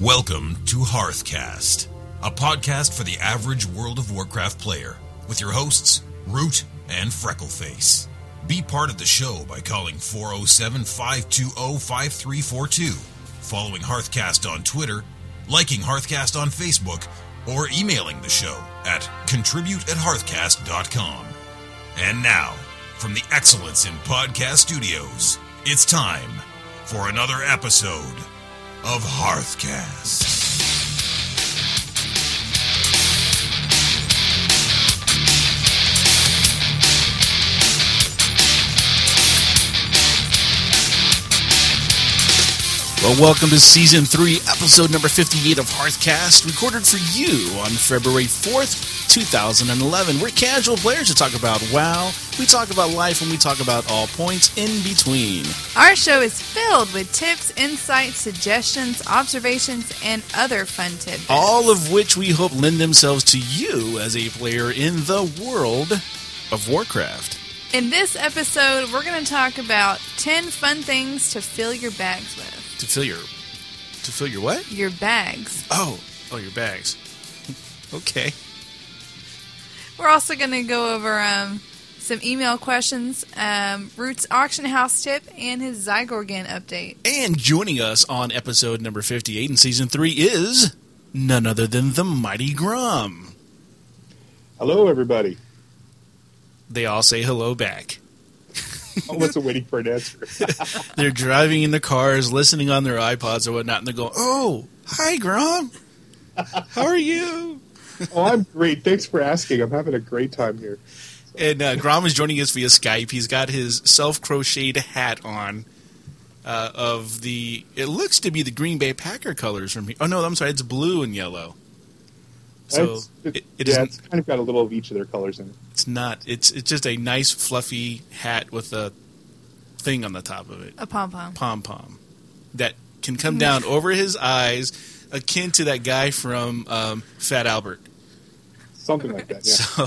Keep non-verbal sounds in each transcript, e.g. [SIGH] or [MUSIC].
Welcome to Hearthcast, a podcast for the average World of Warcraft player, with your hosts, Root and Freckleface. Be part of the show by calling 407 520 5342, following Hearthcast on Twitter, liking Hearthcast on Facebook, or emailing the show at contribute at hearthcast.com. And now, from the Excellence in Podcast Studios, it's time for another episode of Hearthcast. Well, welcome to season three, episode number 58 of Hearthcast, recorded for you on February 4th, 2011. We're casual players to talk about WoW, we talk about life, and we talk about all points in between. Our show is filled with tips, insights, suggestions, observations, and other fun tips. All of which we hope lend themselves to you as a player in the world of Warcraft. In this episode, we're going to talk about 10 fun things to fill your bags with. To fill your. To fill your what? Your bags. Oh, oh, your bags. [LAUGHS] okay. We're also going to go over um, some email questions, um, Root's auction house tip, and his Zygorgan update. And joining us on episode number 58 in season 3 is none other than the Mighty Grom. Hello, everybody. They all say hello back. I wasn't waiting for an answer. [LAUGHS] They're driving in the cars, listening on their iPods or whatnot, and they're going, Oh, hi, Grom. How are you? [LAUGHS] oh, I'm great. Thanks for asking. I'm having a great time here. And uh, Grom is joining us via Skype. He's got his self crocheted hat on uh, of the, it looks to be the Green Bay Packer colors from here. Oh, no, I'm sorry, it's blue and yellow. So it's, it, it, it yeah, it's kind of got a little of each of their colors in it. It's not. It's it's just a nice fluffy hat with a thing on the top of it, A pom pom. pom pom, that can come down over his eyes, akin to that guy from um, Fat Albert. Something like that, yeah.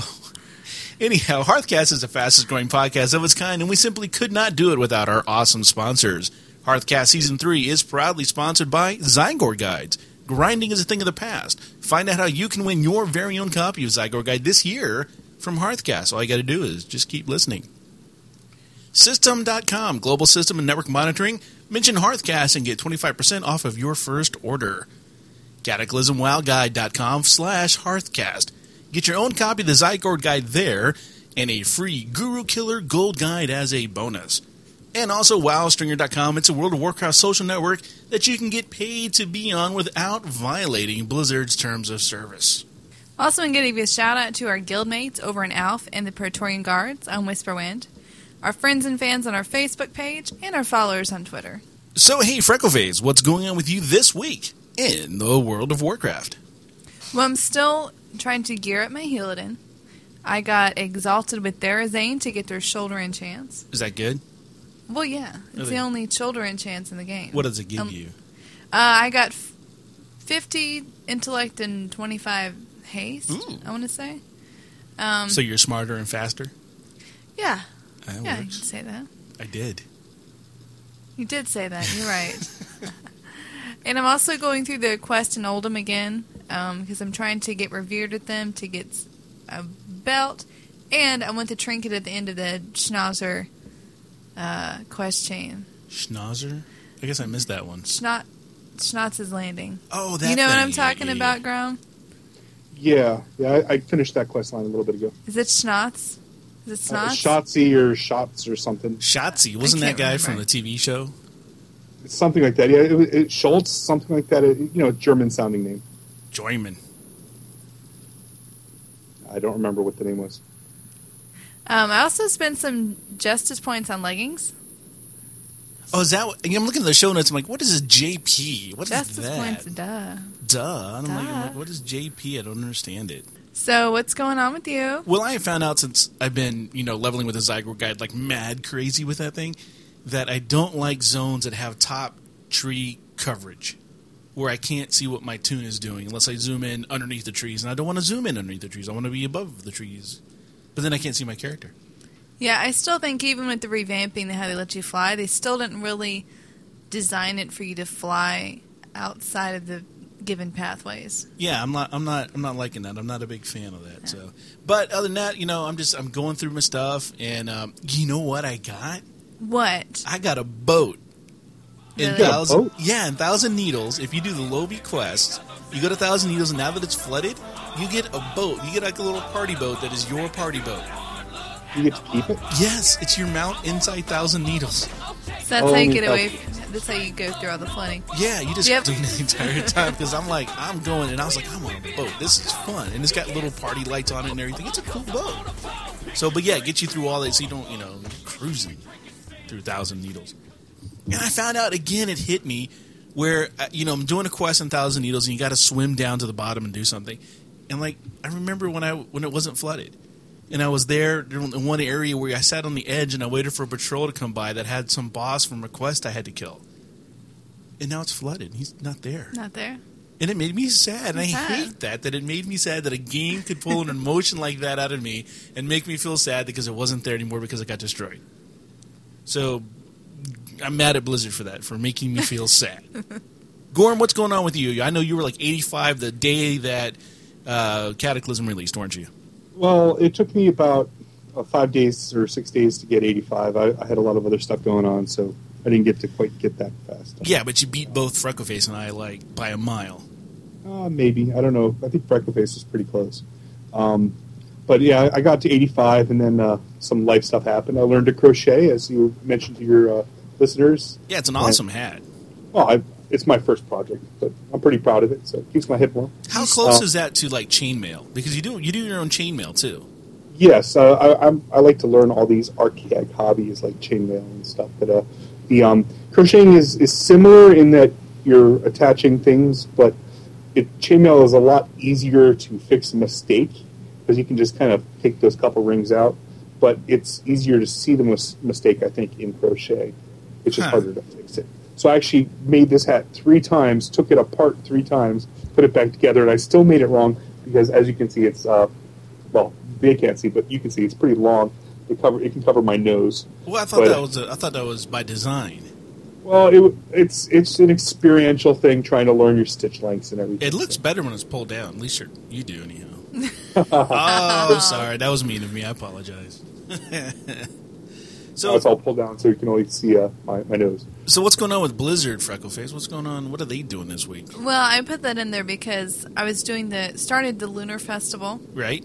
[LAUGHS] So, anyhow, Hearthcast is the fastest growing podcast of its kind, and we simply could not do it without our awesome sponsors. Hearthcast Season 3 is proudly sponsored by Zygor Guides. Grinding is a thing of the past. Find out how you can win your very own copy of Zygor Guide this year from Hearthcast. All you got to do is just keep listening. System.com, global system and network monitoring. Mention Hearthcast and get 25% off of your first order. CataclysmWowGuide.com slash Hearthcast. Get your own copy of the Zygor Guide there and a free Guru Killer Gold Guide as a bonus. And also WowStringer.com. It's a World of Warcraft social network that you can get paid to be on without violating Blizzard's terms of service. Also, I'm going to give a shout out to our guildmates over in ALF and the Praetorian Guards on Whisperwind, our friends and fans on our Facebook page, and our followers on Twitter. So, hey, Freckleface, what's going on with you this week in the World of Warcraft? Well, I'm still trying to gear up my Healadin. I got exalted with Therazane to get their shoulder enchants. Is that good? Well, yeah, it's Really? the only shoulder enchants in the game. What does it give Um, you? Uh, I got f- 50 intellect and 25 haste, Ooh. I want to say. Um, So you're smarter and faster? yeah, That yeah, you works. can say that. I did. You did say that. You're right. [LAUGHS] and I'm also going through the quest in Uldum again because I'm trying to get revered with them to get a belt, and I want the trinket at the end of the Schnauzer uh, quest chain. Schnauzer? I guess I missed that one. Schnot, Schnottz's landing. Oh, that you know what. I'm Yeah, talking yeah, about, yeah. Grom? Yeah, yeah. I, I finished that quest line a little bit ago. Is it Schnottz? Is it Uh, Schnottz? Shotzi or Shots or something. Shotzi, wasn't that can't guy from the TV show? It's something like that. Yeah, it, it, Schultz, something like that. It, you know, German sounding name. Joyman. I don't remember what the name was. Um, I also spent some justice points on leggings. Oh, is that? What, I'm looking at the show notes. I'm like, what is a JP? What is Justice that? points, duh. Duh. And I'm, Like, I'm Duh. like, what is JP? I don't understand it. So, what's going on with you? Well, I have found out since I've been, you know, leveling with the Zygor guide like mad crazy with that thing, that I don't like zones that have top tree coverage, where I can't see what my toon is doing unless I zoom in underneath the trees, and I don't want to zoom in underneath the trees. I want to be above the trees, but then I can't see my character. Yeah, I still think even with the revamping, the how they let you fly, they still didn't really design it for you to fly outside of the given pathways. Yeah, I'm not. I'm not. I'm not liking that. I'm not a big fan of that. So, but other than that, you know, I'm just. I'm going through my stuff, and um, you know what I got? What? I got a boat. In Really? You got a thousand, boat? yeah, in Thousand Needles. If you do the Lobie quest, you go to Thousand Needles, and now that it's flooded, you get a boat. You get like a little party boat that is your party boat. You get to keep it. Yes, it's your mount inside Thousand Needles. So that's how you Oh, get okay. away. That's how you go through all the flooding. Yeah, you just Yep. do it the entire time because I'm like, I'm going, and I was like, I'm on a boat. This is fun, and it's got little party lights on it and everything. It's a cool boat. So, but yeah, get you through all that so you don't, you know, cruising through Thousand Needles. And I found out again, it hit me where uh, you know I'm doing a quest in Thousand Needles, and you got to swim down to the bottom and do something. And like, I remember when I when it wasn't flooded. And I was there in one area where I sat on the edge and I waited for a patrol to come by that had some boss from a quest I had to kill. And now it's flooded. He's not there. Not there. And it made me sad. And I Sad. hate that, that it made me sad that a game could pull an emotion like that out of me and make me feel sad because it wasn't there anymore because it got destroyed. So I'm mad at Blizzard for that, for making me feel [LAUGHS] sad. Gorm, what's going on with you? I know you were like 85 the day that uh, Cataclysm released, weren't you? Well, it took me about uh, five days or six days to get 85. I, I had a lot of other stuff going on, so I didn't get to quite get that fast. Yeah, but you beat both Freckleface and I like by a mile. Uh, maybe I don't know. I think Freckleface was pretty close. Um, but yeah, I got to 85, and then uh, some life stuff happened. I learned to crochet, as you mentioned to your uh, listeners. Yeah, it's an awesome hat. Well, I, it's my first project, but I'm pretty proud of it. So it keeps my hip warm. How close Uh, is that to like chainmail? Because you do you do your own chainmail too. Yes, uh, I, I'm, I like to learn all these archaic hobbies like chainmail and stuff. But uh, the um, crocheting is, is similar in that you're attaching things, but it, chainmail is a lot easier to fix a mistake because you can just kind of take those couple rings out. But it's easier to see the mis- mistake, I think, in crochet. It's just Huh. harder to fix it. So I actually made this hat three times, took it apart three times, put it back together, and I still made it wrong because, as you can see, it's uh, well, they can't see, but you can see it's pretty long. It cover it can cover my nose. Well, I thought But- that was a, I thought that was by design. Well, it, it's it's an experiential thing trying to learn your stitch lengths and everything. It looks better when it's pulled down. At least you're, you do anyhow. Oh, sorry, that was mean of me. I apologize. [LAUGHS] so it's all pulled down so you can only see uh, my, my nose. so what's going on with Blizzard, Freckleface? What's going on? What are they doing this week? Well, I put that in there because I was doing the started the Lunar Festival, Right?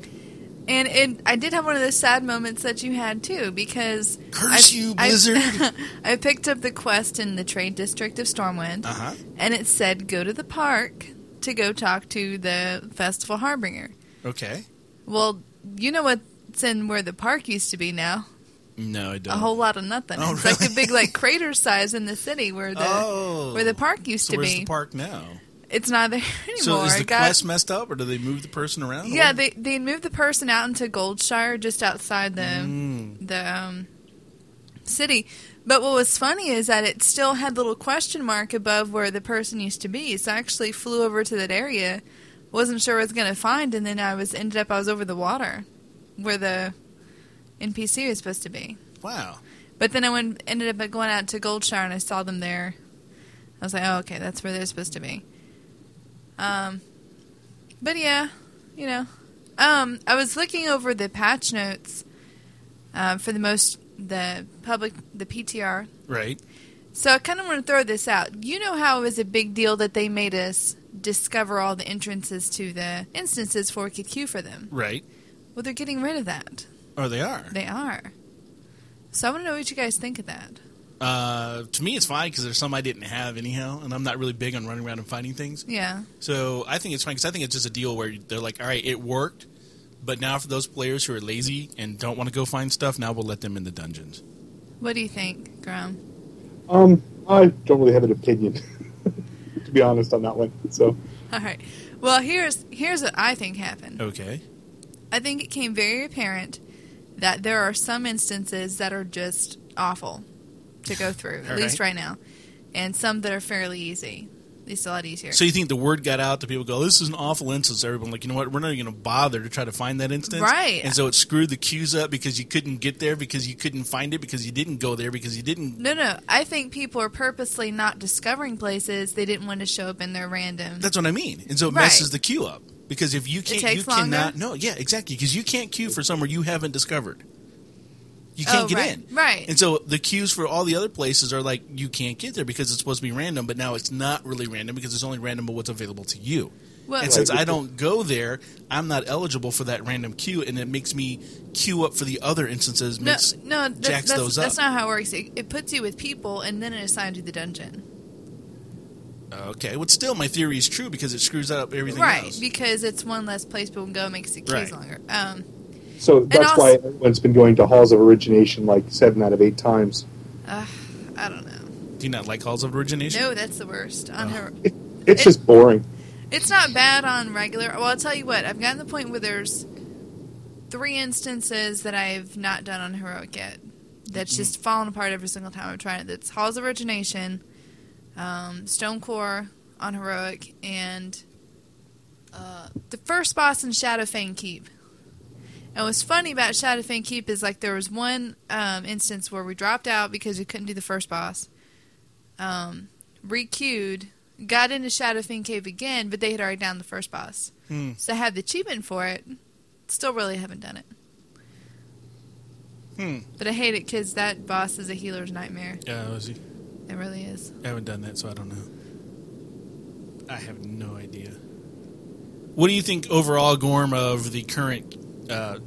and it I did have one of those sad moments that you had too because Curse I, you, I- Blizzard! [LAUGHS] I, picked up the quest in the Trade District of Stormwind, Uh huh. and it said go to the park to go talk to the Festival Harbinger. Okay. Well, you know what's in where the park used to be now? No, I don't. A whole lot of nothing. Oh, it's like really? a big like crater size in the city where the oh, where the park used so to where's be. the park now? It's not there anymore. [LAUGHS] So is the got- quest messed up, or do they move the person around? Yeah, they they moved the person out into Goldshire, just outside the Mm. the um, city. But what was funny is that it still had little question mark above where the person used to be. So I actually flew over to that area, wasn't sure what I was going to find, and then I was ended up I was over the water, where the NPC was supposed to be. Wow. But then I went ended up going out to Goldshire and I saw them there. I was like, oh, okay, that's where they're supposed to be. Um, but yeah, you know, um, I was looking over the patch notes uh, for the most the public the PTR. Right. So I kind of want to throw this out. You know how it was a big deal that they made us discover all the entrances to the instances for we could queue for them. Right. Well, they're getting rid of that. Oh, they are. They are. So I want to know what you guys think of that. Uh, to me, it's fine because there's some I didn't have anyhow, and I'm not really big on running around and finding things. Yeah. So I think it's fine because I think it's just a deal where they're like, all right, it worked, but now for those players who are lazy and don't want to go find stuff, now we'll let them in the dungeons. What do you think, Graham? Um, I don't really have an opinion, to [LAUGHS] be honest, on that one. So All right. Well, here's here's what I think happened. Okay. I think it came very apparent that there are some instances that are just awful to go through, at All least right. right now, and some that are fairly easy. It's a lot easier. So you think the word got out to people? Go, this is an awful instance. Everyone like, you know what? We're not even going to bother to try to find that instance, Right. And so it screwed the queues up because you couldn't get there because you couldn't find it because you didn't go there because you didn't. no, no. I think people are purposely not discovering places they didn't want to show up in their random. That's what I mean. And so it Right. messes the queue up because if you can't, you cannot. longer? No, yeah, exactly. Because you can't queue for somewhere you haven't discovered. You can't Oh, get right, in. right. And so the queues for all the other places are like you can't get there because it's supposed to be random, but now it's not really random because it's only random but what's available to you. well, And since I don't go there, I'm not eligible for that random queue, and it makes me queue up for the other instances. no, Makes no, that, jacks that's, those that's up. not how it works. It, it puts you with people, and then it assigns you the dungeon. okay, but still, my theory is true because it screws up everything right, else. because it's one less place people can go, makes the queues Right. longer. Um, So that's also- why everyone's been going to halls of origination like seven out of eight times. uh, I don't know. Do you not like halls of origination? No, that's the worst. On Oh. her, It, it's It- just boring. It's not bad on regular. Well, I'll tell you what. I've gotten to the point where there's three instances that I've not done on heroic yet. That's Mm-hmm. just fallen apart every single time I've tried it. That's Halls of Origination, um, Stonecore on heroic, and uh, the first boss in Shadowfang Keep. And what's funny about Shadowfang Keep is like there was one um, instance where we dropped out because we couldn't do the first boss. Um, requeued, got into Shadowfang Cave again, but they had already done the first boss. Hmm. So I have the achievement for it. Still really haven't done it. Hmm. But I hate it because that boss is a healer's nightmare. Yeah, was he? It really is. I haven't done that, so I don't know. I have no idea. What do you think overall, Gorm, of the current uh,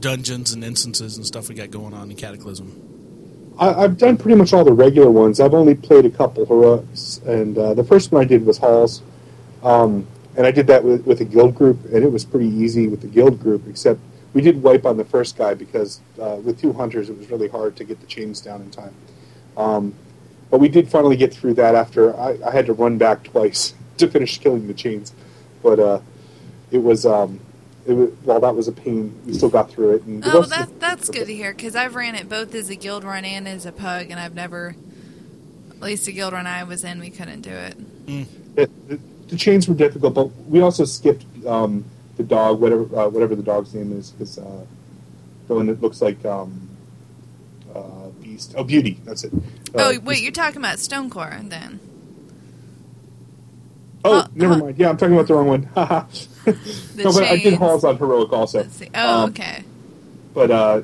dungeons and instances and stuff we got going on in Cataclysm? I, I've done pretty much all the regular ones. I've only played a couple heroics, and uh, the first one I did was halls, um, and I did that with, with a guild group, and it was pretty easy with the guild group. Except we did wipe on the first guy because uh, with two hunters, it was really hard to get the chains down in time. Um, but we did finally get through that after I, I had to run back twice [LAUGHS] to finish killing the chains. But uh, it was um, was, while that was a pain, we still got through it. And Oh, well, that, the- that's good to hear because I've ran it both as a guild run and as a pug, and I've never, at least the guild run I was in, we couldn't do it. It, the, the chains were difficult, but we also skipped um, the dog, whatever uh, whatever the dog's name is, is uh, the one that looks like um, uh, Beast. Oh, Beauty. That's it. Uh, oh, wait, you're talking about Stonecore then? Oh, uh, never mind. Yeah, I'm talking about the wrong one. [LAUGHS] No, but I did chains. halls on heroic also. Oh, Um, okay. But uh,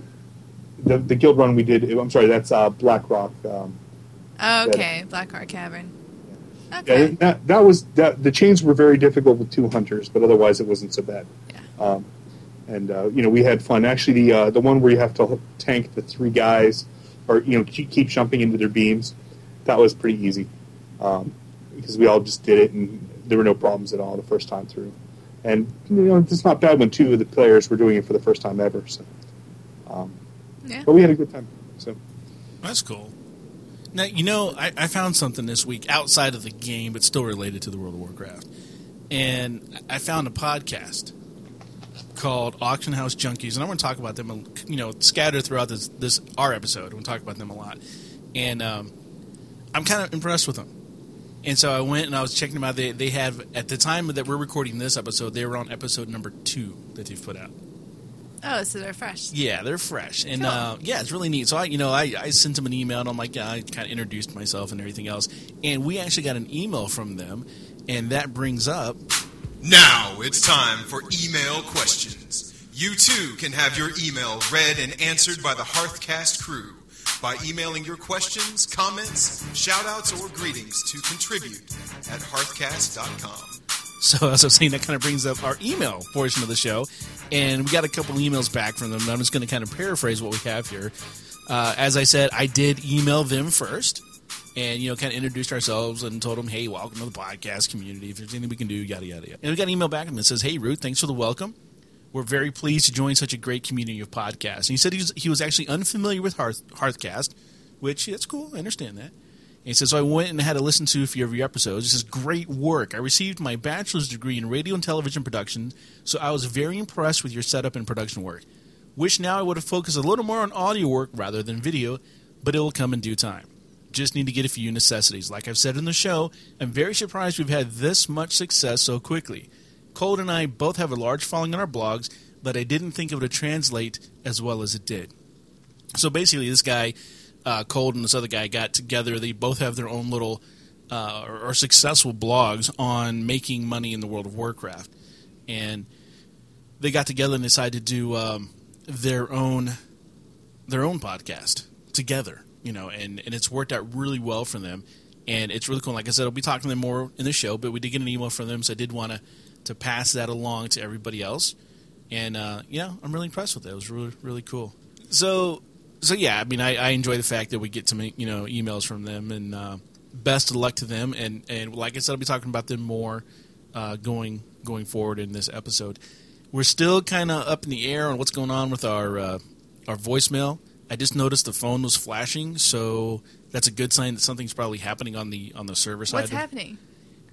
the the guild run we did. I'm sorry, that's uh, Blackrock. Um, Oh, okay. Blackrock Cavern. yeah, Okay. that that was that. The chains were very difficult with two hunters, but otherwise it wasn't so bad. Yeah. Um, and uh, you know we had fun. Actually, the uh, the one where you have to tank the three guys, or you know keep, keep jumping into their beams, that was pretty easy, um, because we all just did it and there were no problems at all the first time through. And you know it's not bad when two of the players were doing it for the first time ever. So, um, Yeah. but we had a good time. So That's cool. Now, you know, I, I found something this week outside of the game, but still related to the World of Warcraft. And I found a podcast called Auction House Junkies, and I'm going to talk about them, you know, scattered throughout this, this our episode. I'm going to talk about them a lot. And um, I'm kind of impressed with them. And so I went and I was checking them out. They, they have, at the time that we're recording this episode, they were on episode number two that they've put out. Oh, so they're fresh. Yeah, they're fresh, and Cool. uh, yeah, it's really neat. So I, you know, I, I sent them an email, and I'm like, yeah, I kind of introduced myself and everything else, and we actually got an email from them, and that brings up Now it's time for email questions. You too can have your email read and answered by the Hearthcast crew by emailing your questions, comments, shoutouts, or greetings to contribute at hearthcast.com. So [LAUGHS] as I was saying, that kind of brings up our email portion of the show, and we got a couple emails back from them. I'm just going to kind of paraphrase what we have here. Uh, as I said, I did email them first, and you know, kind of introduced ourselves and told them, "Hey, welcome to the podcast community. If there's anything we can do, yada yada yada." And we got an email back from them says, "Hey, Ruth, thanks for the welcome. We're very pleased to join such a great community of podcasts." And he said he was, he was actually unfamiliar with Hearth, Hearthcast, which that's cool. I understand that. And he says, so I went and had to listen to a few of your episodes. He says, great work. I received my bachelor's degree in radio and television production, so I was very impressed with your setup and production work. Wish now I would have focused a little more on audio work rather than video, but it will come in due time. Just need to get a few necessities. Like I've said in the show, I'm very surprised we've had this much success so quickly. Colt and I both have a large following on our blogs, but I didn't think it would translate as well as it did. So basically, this guy, uh, Cold, and this other guy got together. They both have their own little uh, or, or successful blogs on making money in the world of Warcraft, and they got together and decided to do um, their own their own podcast together. You know, and and it's worked out really well for them, and it's really cool. Like I said, I'll be talking to them more in the show, but we did get an email from them, so I did want to to pass that along to everybody else. And uh, yeah, I'm really impressed with it. It was really really cool. So so yeah, I mean, I, I enjoy the fact that we get to make you know emails from them, and uh, best of luck to them. And and like I said, I'll be talking about them more uh, going going forward in this episode. We're still kind of up in the air on what's going on with our uh, our voicemail. I just noticed the phone was flashing, so that's a good sign that something's probably happening on the on the server side. What's happening?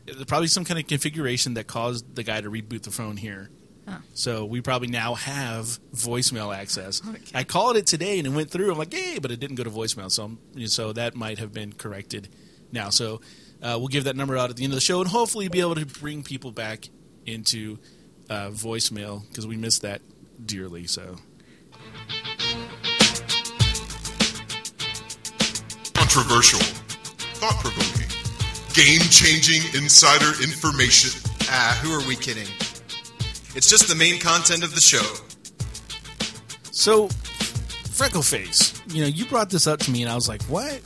There's probably some kind of configuration that caused the guy to reboot the phone here. Oh. So we probably now have voicemail access. Okay. I called it today and it went through. I'm like, yay, but it didn't go to voicemail. So I'm, so that might have been corrected now. So uh, we'll give that number out at the end of the show and hopefully be able to bring people back into uh, voicemail because we missed that dearly. So Controversial, thought provoking, game changing insider information. Ah, who are we kidding? It's just the main content of the show. So, Freckleface, you know, you brought this up to me, and I was like, "What?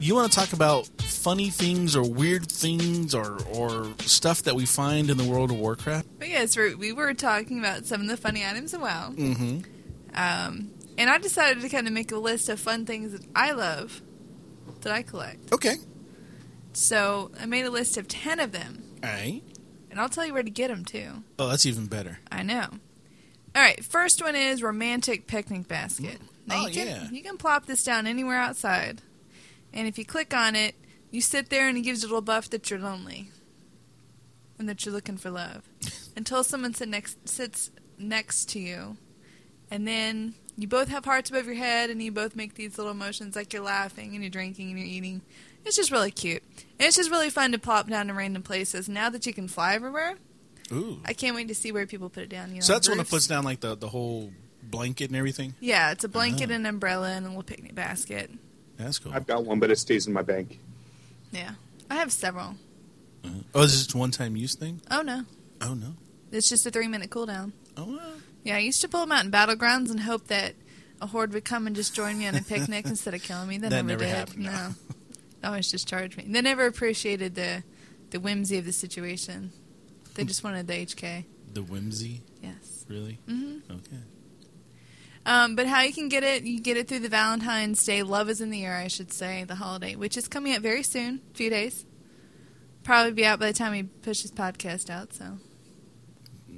You want to talk about funny things or weird things or or stuff that we find in the world of Warcraft?" But yes, we we were talking about some of the funny items of WoW. Mm-hmm. Um, and I decided to kind of make a list of fun things that I love that I collect. Okay. So I made a list of 10 of them. All right. And I'll tell you where to get them, too. Oh, that's even better. I know. All right, first one is romantic picnic basket. Now Oh, you can yeah. you can plop this down anywhere outside, and if you click on it, you sit there and it gives you a little buff that you're lonely, and that you're looking for love, [LAUGHS] until someone sit next sits next to you, and then you both have hearts above your head, and you both make these little motions like you're laughing and you're drinking and you're eating. It's just really cute, and it's just really fun to plop down in random places. Now that you can fly everywhere, Ooh. I can't wait to see where people put it down. You know, So that's when it puts down like the the whole blanket and everything. Yeah, it's a blanket, an umbrella, and a little picnic basket. That's cool. I've got one, but it stays in my bank. Yeah, I have several. Uh-huh. Oh, is this just one time use thing? Oh no, Oh no. it's just a three minute cooldown. Oh. Well. Yeah, I used to pull them out in battlegrounds and hope that a horde would come and just join me on a picnic [LAUGHS] instead of killing me. That, That never, never did. happened, no. No, [LAUGHS] they always just charged me. They never appreciated the the whimsy of the situation. They just wanted the HK. The whimsy, Yes. really? hmm Okay. Um, but how you can get it, you get it through the Valentine's Day. Love is in the air, I should say, the holiday, which is coming up very soon, a few days. Probably be out by the time we push this podcast out, so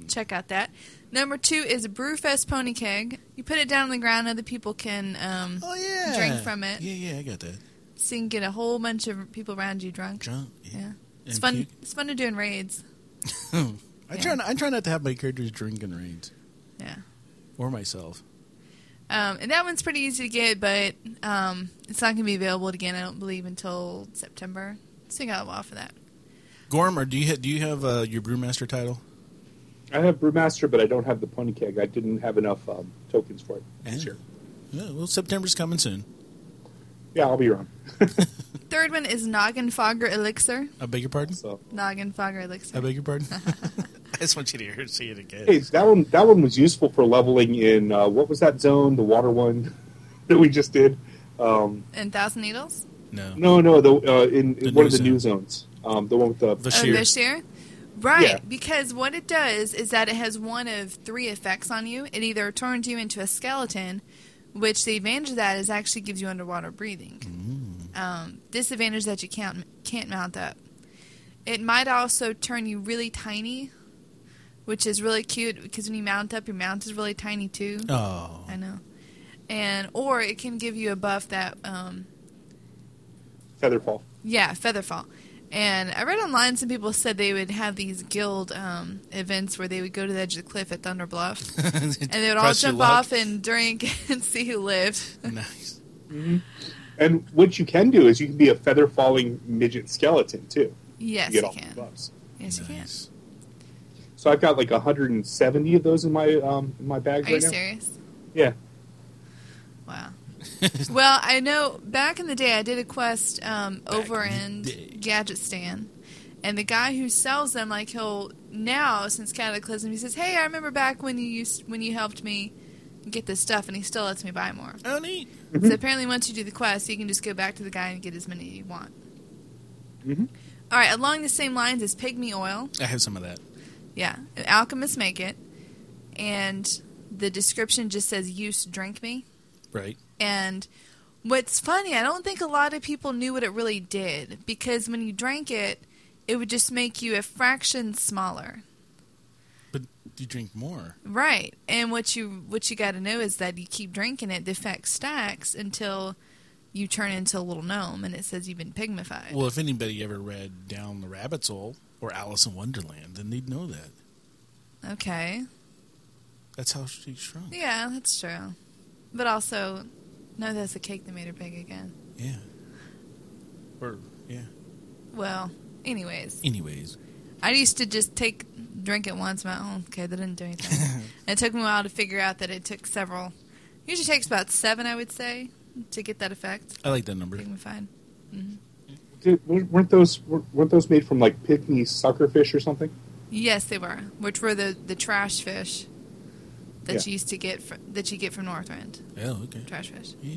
check out that. Number two is a Brewfest Pony Keg. You put it down on the ground, other people can um, Oh yeah. Drink from it. Yeah, yeah, I got that. So you can get a whole bunch of people around you drunk. Drunk. Yeah, it's And fun. puke. It's fun to do in raids. [LAUGHS] I Yeah. try. Not, I try not to have my characters drink in raids Yeah. or myself. Um, and that one's pretty easy to get, but um, it's not going to be available again. I don't believe until September. So you got a while for that. Gorm, or do you ha- do you have uh, your brewmaster title? I have Brewmaster, but I don't have the pony keg. I didn't have enough um, tokens for it this Yeah. year. Yeah, well, September's coming soon. Yeah, I'll be wrong. [LAUGHS] Third one is Noggin Fogger Elixir. I beg your pardon. So, Noggin Fogger Elixir. I beg your pardon. [LAUGHS] [LAUGHS] I just want you to hear see it again. hey, that one that one was useful for leveling in uh, what was that zone? The water one that we just did. Um, and Thousand Needles. No. no, no, the uh, in, The in one new of the zone. new zones. Um, the one with the The Oh, sheer. Right, Yeah. because what it does is that it has one of three effects on you. It either turns you into a skeleton, which the advantage of that is actually gives you underwater breathing. Um, disadvantage that you can't can't mount up. It might also turn you really tiny, which is really cute because when you mount up, your mount is really tiny too. Oh. I know, and or it can give you a buff that um, Featherfall. yeah, Featherfall. And I read online some people said they would have these guild um, events where they would go to the edge of the cliff at Thunder Bluff [LAUGHS] and they would all jump off and drink [LAUGHS] and see who lived. Nice. And And what you can do is you can be a feather falling midget skeleton too. Yes, you you can. buffs. Yes, you can. So I've got like 170 of those in my um, in my bag Are you right now. Are you serious? Yeah. Wow. [LAUGHS] well, I know back in the day I did a quest um, over in in. Gadgetzan, and the guy who sells them, like he'll now since Cataclysm, he says, "Hey, I remember back when you used when you helped me get this stuff," and he still lets me buy more. Oh, neat. So apparently, once you do the quest, you can just go back to the guy and get as many you want. Mhm. All right, along the same lines as pygmy oil. I have some of that. Yeah, alchemists make it, and the description just says "use drink me." Right. And what's funny, I don't think a lot of people knew what it really did because when you drank it, it would just make you a fraction smaller. But you drink more. Right. And what you what you got to know is that you keep drinking it, the effect stacks until you turn into a little gnome and it says you've been pygmified. Well, if anybody ever read Down the Rabbit's Hole or Alice in Wonderland, then they'd know that. okay. That's how she shrunk. Yeah, that's true. But also no that's the cake that made her big again. Yeah. Or, yeah. Well, anyways. Anyways. I used to just take drink it once. I'm like, oh, okay, that didn't do anything. [LAUGHS] and it took me a while to figure out that it took several. Usually takes about seven, I would say, to get that effect. I like that number. Dignified. Mm-hmm. Did, weren't those weren't those made from like pygmy suckerfish or something? Yes, they were, which were the the trash fish that Yeah. you used to get fr- that you get from Northrend. Oh, okay. Trash fish. Yeah.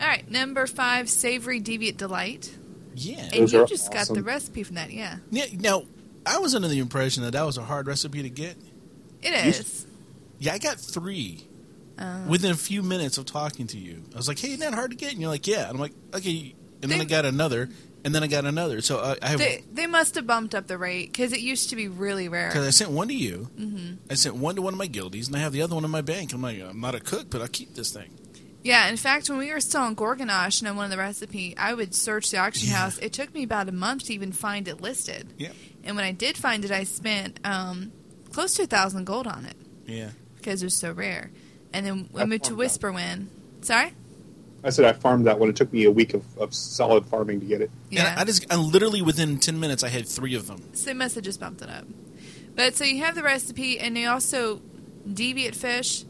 All right, number five, savory deviant delight, Yeah. and Those you are just got the recipe from that. Yeah, yeah. Now, I was under the impression that that was a hard recipe to get. It is. You- Yeah, I got three Uh, within a few minutes of talking to you. I was like, "Hey, isn't that hard to get?" And you're like, "Yeah." And I'm like, "Okay." And then I got another, and then I got another. So I, I have they they must have bumped up the rate because it used to be really rare. because I sent one to you. hmm I sent one to one of my guildies, and I have the other one in my bank. I'm like, I'm not a cook, but I'll keep this thing. Yeah, in fact, when we were still on Gorgonnash and I wanted the recipe, I would search the auction Yeah. house. It took me about a month to even find it listed. Yeah. And when I did find it, I spent um, close to a thousand gold on it Yeah. because it was so rare. And then I I moved to. Whisperwind. Sorry? I said I farmed that one. It took me a week of, of solid farming to get it. Yeah. And I just, I literally within ten minutes, I had three of them. So they must have just bumped it up. But so you have the recipe, and you also deviate fish.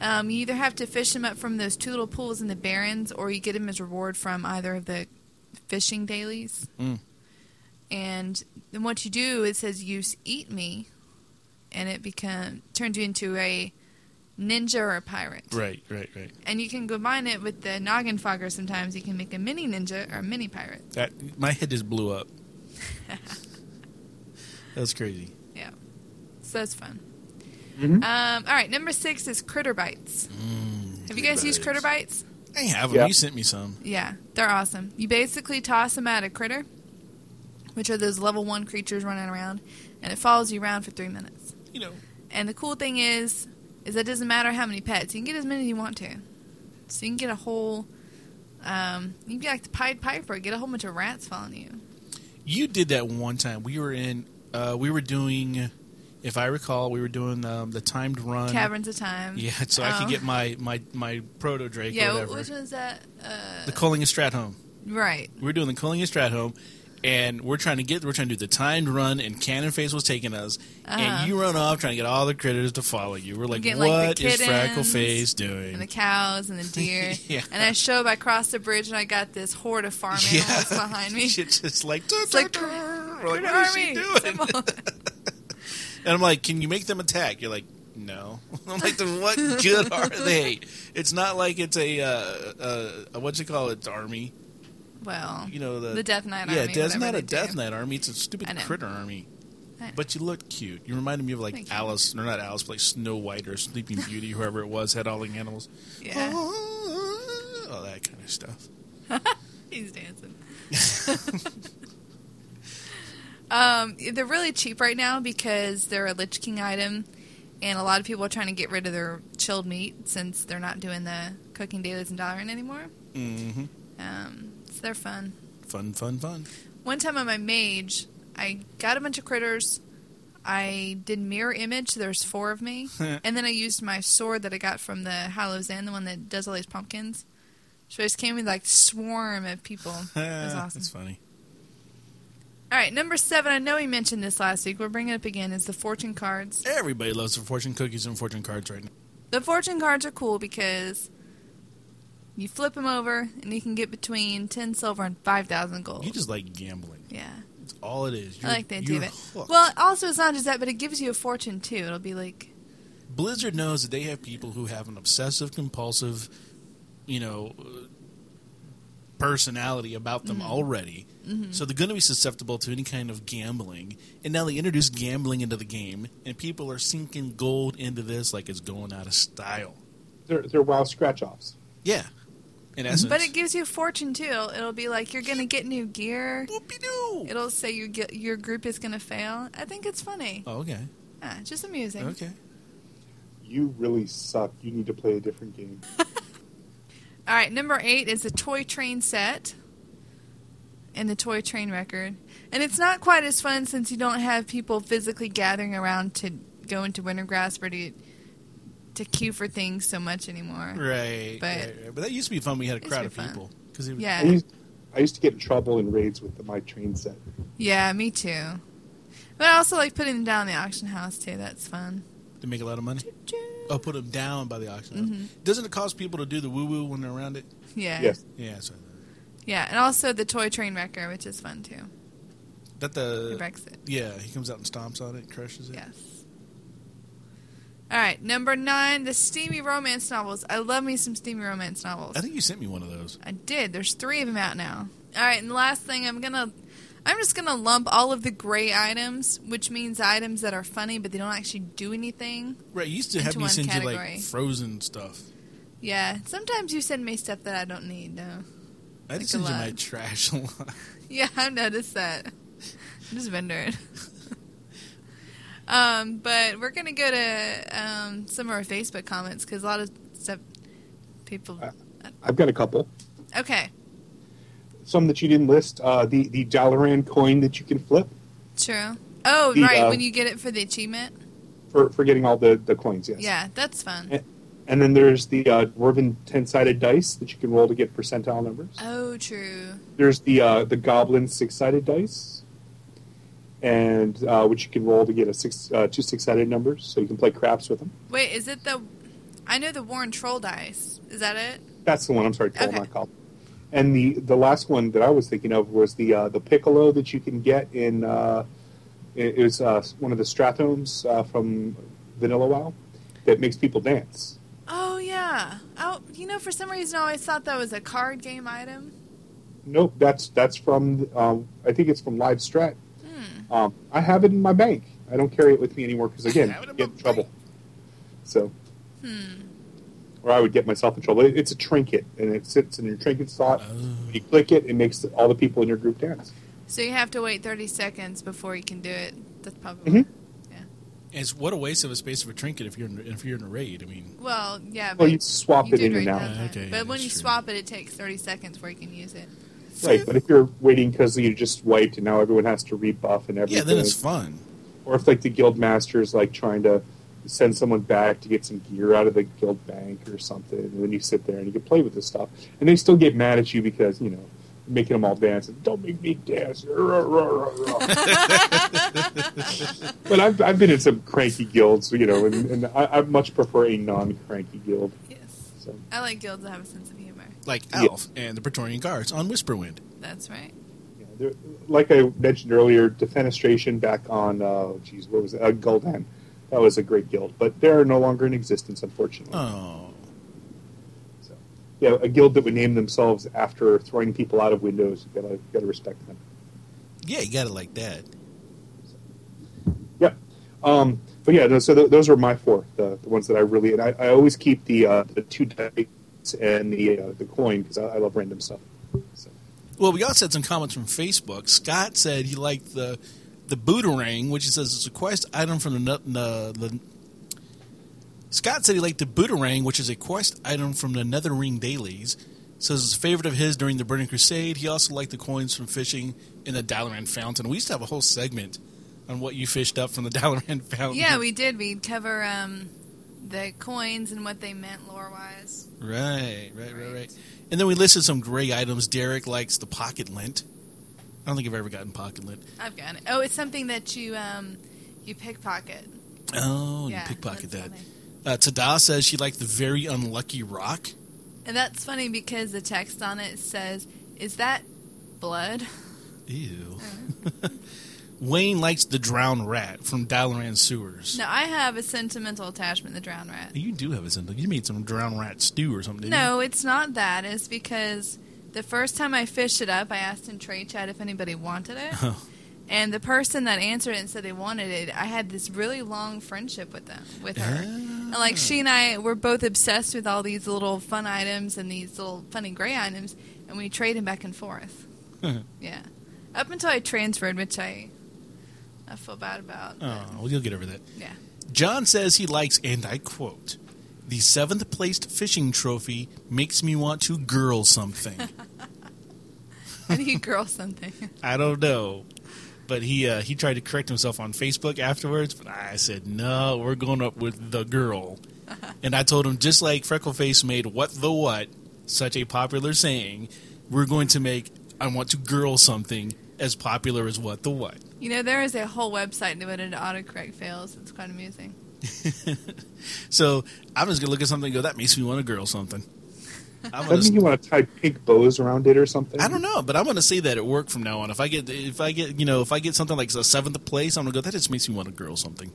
Um, you either have to fish them up from those two little pools in the Barrens, or you get them as reward from either of the fishing dailies. Mm. And then what you do, it says use eat me, and it become turns you into a ninja or a pirate. Right, right, right. And you can combine it with the noggin fogger. Sometimes you can make a mini ninja or a mini pirate. That my head just blew up. [LAUGHS] That was crazy. Yeah. So that's fun. Mhm. Um, all right, number six is critter bites. Mm, Have you guys used critter bites? I have them. Yeah. You sent me some. Yeah, they're awesome. You basically toss them at a critter, which are those level one creatures running around, and it follows you around for three minutes. You know, And the cool thing is, is that it doesn't matter how many pets. You can get as many as you want to. So you can get a whole, um, you can be like the Pied Piper, get a whole bunch of rats following you. you did that one time. We were in. Uh, we were doing. If I recall, we were doing um, the timed run. Caverns of Time. Yeah, [LAUGHS] so I could Oh. get my my my proto drake Yeah, or wh- whatever. which one's that? Uh, the Culling Stratholme. right. We were doing the Culling Stratholme, and we're trying to get. We're trying to do the timed run, and Cannon Face was taking us, Uh-huh. and you run off trying to get all the critters to follow you. We're like, getting, what like, is Freckleface doing? and the cows and the [LAUGHS] deer. Yeah. And I show up, I cross the bridge, and I got this horde of farm Yeah. animals behind me. [LAUGHS] Shit's just like, It's like, we're like, "Critter what is she doing? [LAUGHS] And I'm like, can you make them attack? You're like, no. I'm like, then what good are they? It's not like it's a, uh, uh, what you call it, army. Well, You know, the, the Death Knight yeah, army. it's whatever not a Death. Knight army. It's a stupid critter army. But you look cute. You reminded me of like Thank you. Alice, or not Alice, but like Snow White or Sleeping Beauty, [LAUGHS] whoever it was, had all the animals. Yeah, All that kind of stuff. [LAUGHS] he's dancing. [LAUGHS] um, they're really cheap right now because they're a Lich King item, and a lot of people are trying to get rid of their chilled meat since they're not doing the cooking dailies and Dalaran anymore. hmm Um, they're fun. Fun, fun, fun. One time on my mage, I got a bunch of critters. I did mirror image. There's four of me, [LAUGHS] and then I used my sword that I got from the Hallow's End, the one that does all these pumpkins. So I just came with like swarm of people. [LAUGHS] It was awesome. That's funny. All right, number seven. I know we mentioned this last week. We're bringing it up again. Is the fortune cards. Everybody loves the fortune cookies and fortune cards right now. The fortune cards are cool because you flip them over and you can get between ten silver and five thousand gold. You just like gambling. yeah, That's all it is. I You're- like the idea of it. hooked. Well, also it's not just that, but it gives you a fortune too. It'll be like Blizzard knows that they have people who have an obsessive compulsive, you know, uh, personality about them Mm-hmm. already. So they're going to be susceptible to any kind of gambling. And now they introduce gambling into the game, and people are sinking gold into this like it's going out of style. They're they're WoW scratch offs. Yeah, in essence. But it gives you a fortune too. It'll, it'll be like you're gonna get new gear. Whoopie-doo. It'll say your ge- your group is gonna fail. I think it's funny. Oh, okay. Ah, just amusing. Okay. You really suck. You need to play a different game. [LAUGHS] All right, number eight is the toy train set and the toy train record. And it's not quite as fun since you don't have people physically gathering around to go into winter Wintergrasp or to to queue for things so much anymore. Right. But- right, right. but that used to be fun. when We had a crowd of fun. people. Cause it, was, Yeah, used, I used to get in trouble in raids with the, my train set. yeah, me too. But I also like putting them down in the auction house too. That's fun. They make a lot of money. Oh, put them down by the auction house. Mm-hmm. Doesn't it cause people to do the woo woo when they're around it? Yeah, Yes. Yeah, so yeah, and also the toy train wrecker, which is fun too. that It the wrecks it. yeah he comes out and stomps on it, crushes it. Yes. All right, number nine, the steamy romance novels. I love me some steamy romance novels. I think you sent me one of those. I did. There's three of them out now. All right, and the last thing, I'm gonna, I'm just gonna lump all of the gray items, which means items that are funny but they don't actually do anything. Right, you used to have me send you category. like frozen stuff. Yeah, sometimes you send me stuff that I don't need, though. I just Like send you my trash a lot. [LAUGHS] Yeah, I've noticed that. I'm just vendor it. [LAUGHS] um, but we're gonna go to um, some of our Facebook comments because a lot of stuff people. Uh, I've got a couple. Okay, Some that you didn't list. Uh, the the Dalaran coin that you can flip true. Oh, The, right, uh, when you get it for the achievement. for for getting all the the coins. Yes. Yeah, that's fun. And, and then there's the uh, dwarven ten sided dice that you can roll to get percentile numbers. Oh, true. There's the uh, the goblin six sided dice, and uh, which you can roll to get a six uh, two six sided numbers, so you can play craps with them. Wait, is it the? I know the Worn Troll dice. Is that it? That's the one. I'm sorry, troll, Okay. not goblin. And the the last one that I was thinking of was the uh, the piccolo that you can get in. Uh, it it was uh, one of the Stratholmes uh, from Vanilla WoW that makes people dance. Oh yeah. Oh, you know, for some reason, I always thought that was a card game item. Nope, that's that's from. Um, I think it's from Live Strat. Um, I have it in my bank. I don't carry it with me anymore because again, [LAUGHS] have it in I get in trouble. bank. So, Hmm. or I would get myself in trouble. It- It's a trinket, and it sits in your trinket slot. Oh. When you click it, it makes all the people in your group dance. So you have to wait thirty seconds before you can do it. That's probably. Mhm. And it's what a waste of a space of a trinket if you're in, if you're in a raid. I mean, Well, yeah. Well, But you swap you it in and out. Okay, but when you true. swap it, it takes thirty seconds before you can use it. Right, but if you're waiting because you just wiped and now everyone has to rebuff and everything, yeah, then it's fun. or if like the guild master is like trying to send someone back to get some gear out of the guild bank or something, and then you sit there and you can play with this stuff, and they still get mad at you because you know you're making them all dance. And, Don't make me dance. [LAUGHS] But I've I've been in some cranky guilds, you know, and, and I, I much prefer a non-cranky guild. Yes. So I like guilds that have a sense of humor. Like Yeah. Alf and the Praetorian Guards on Whisperwind. That's right. yeah, there, like I mentioned earlier, Defenestration back on, uh, geez, what was it? Uh, Gul'dan. That was a great guild, but they're no longer in existence, unfortunately. Oh, So, yeah, a guild that would name themselves after throwing people out of windows. You gotta, gotta respect them. yeah, you got it like that. Yep. Um, but yeah, so th- those are my four, the, the ones that I really, and I, I always keep the uh, the two dice and the uh, the coin because I, I love random stuff. So, Well, we also had some comments from Facebook. Scott said he liked the the Booterang, which he says is a quest item from the, nu- the, the Scott said he liked the Booterang, which is a quest item from the Netherwing Dailies. Says it's a favorite of his during the Burning Crusade. He also liked the coins from fishing in the Dalaran Fountain. We used to have a whole segment on what you fished up from the [LAUGHS] Dalaran Fountain. Yeah, we did. We'd cover um, the coins and what they meant lore wise. Right, right, right, right. And then we listed some gray items. Derek likes the pocket lint. I don't think I've ever gotten pocket lint. I've got it. Oh, it's something that you um you pickpocket. Oh, Yeah, you pickpocket that. funny. Uh, Tada says she liked the very unlucky rock. And that's funny because the text on it says, "Is that blood?" Ew. [LAUGHS] Wayne likes the drowned rat from Dalaran Sewers. No, I have a sentimental attachment to the drowned rat. You do have a sentimental. You made some drowned rat stew or something, didn't No, it's not that. It's because the first time I fished it up, I asked in trade chat if anybody wanted it. Oh. [LAUGHS] And the person that answered it and said they wanted it, I had this really long friendship with them, with her. And like she and I were both obsessed with all these little fun items and these little funny gray items, and we traded them back and forth. [LAUGHS] yeah, up until I transferred, which I I feel bad about. but Oh, well, you'll get over that. Yeah. John says he likes, and I quote, the seventh placed fishing trophy makes me want to girl something. [LAUGHS] Do you girl something? [LAUGHS] I don't know. But he uh, he tried to correct himself on Facebook afterwards, but I said, no, we're going up with the girl. [LAUGHS] and I told him, just like Freckleface made what the what such a popular saying, we're going to make I want to girl something as popular as what the what. You know, there is a whole website devoted to autocorrect fails. It's quite amusing. [LAUGHS] So I'm just going to look at something and go, that makes me want to girl something. [LAUGHS] I'm mean you want to tie pink bows around it or something? I don't know, but I'm going to say that at work from now on. If I get, if I get, you know, if I get something like a seventh place, I'm going to go. That just makes me want to girl something.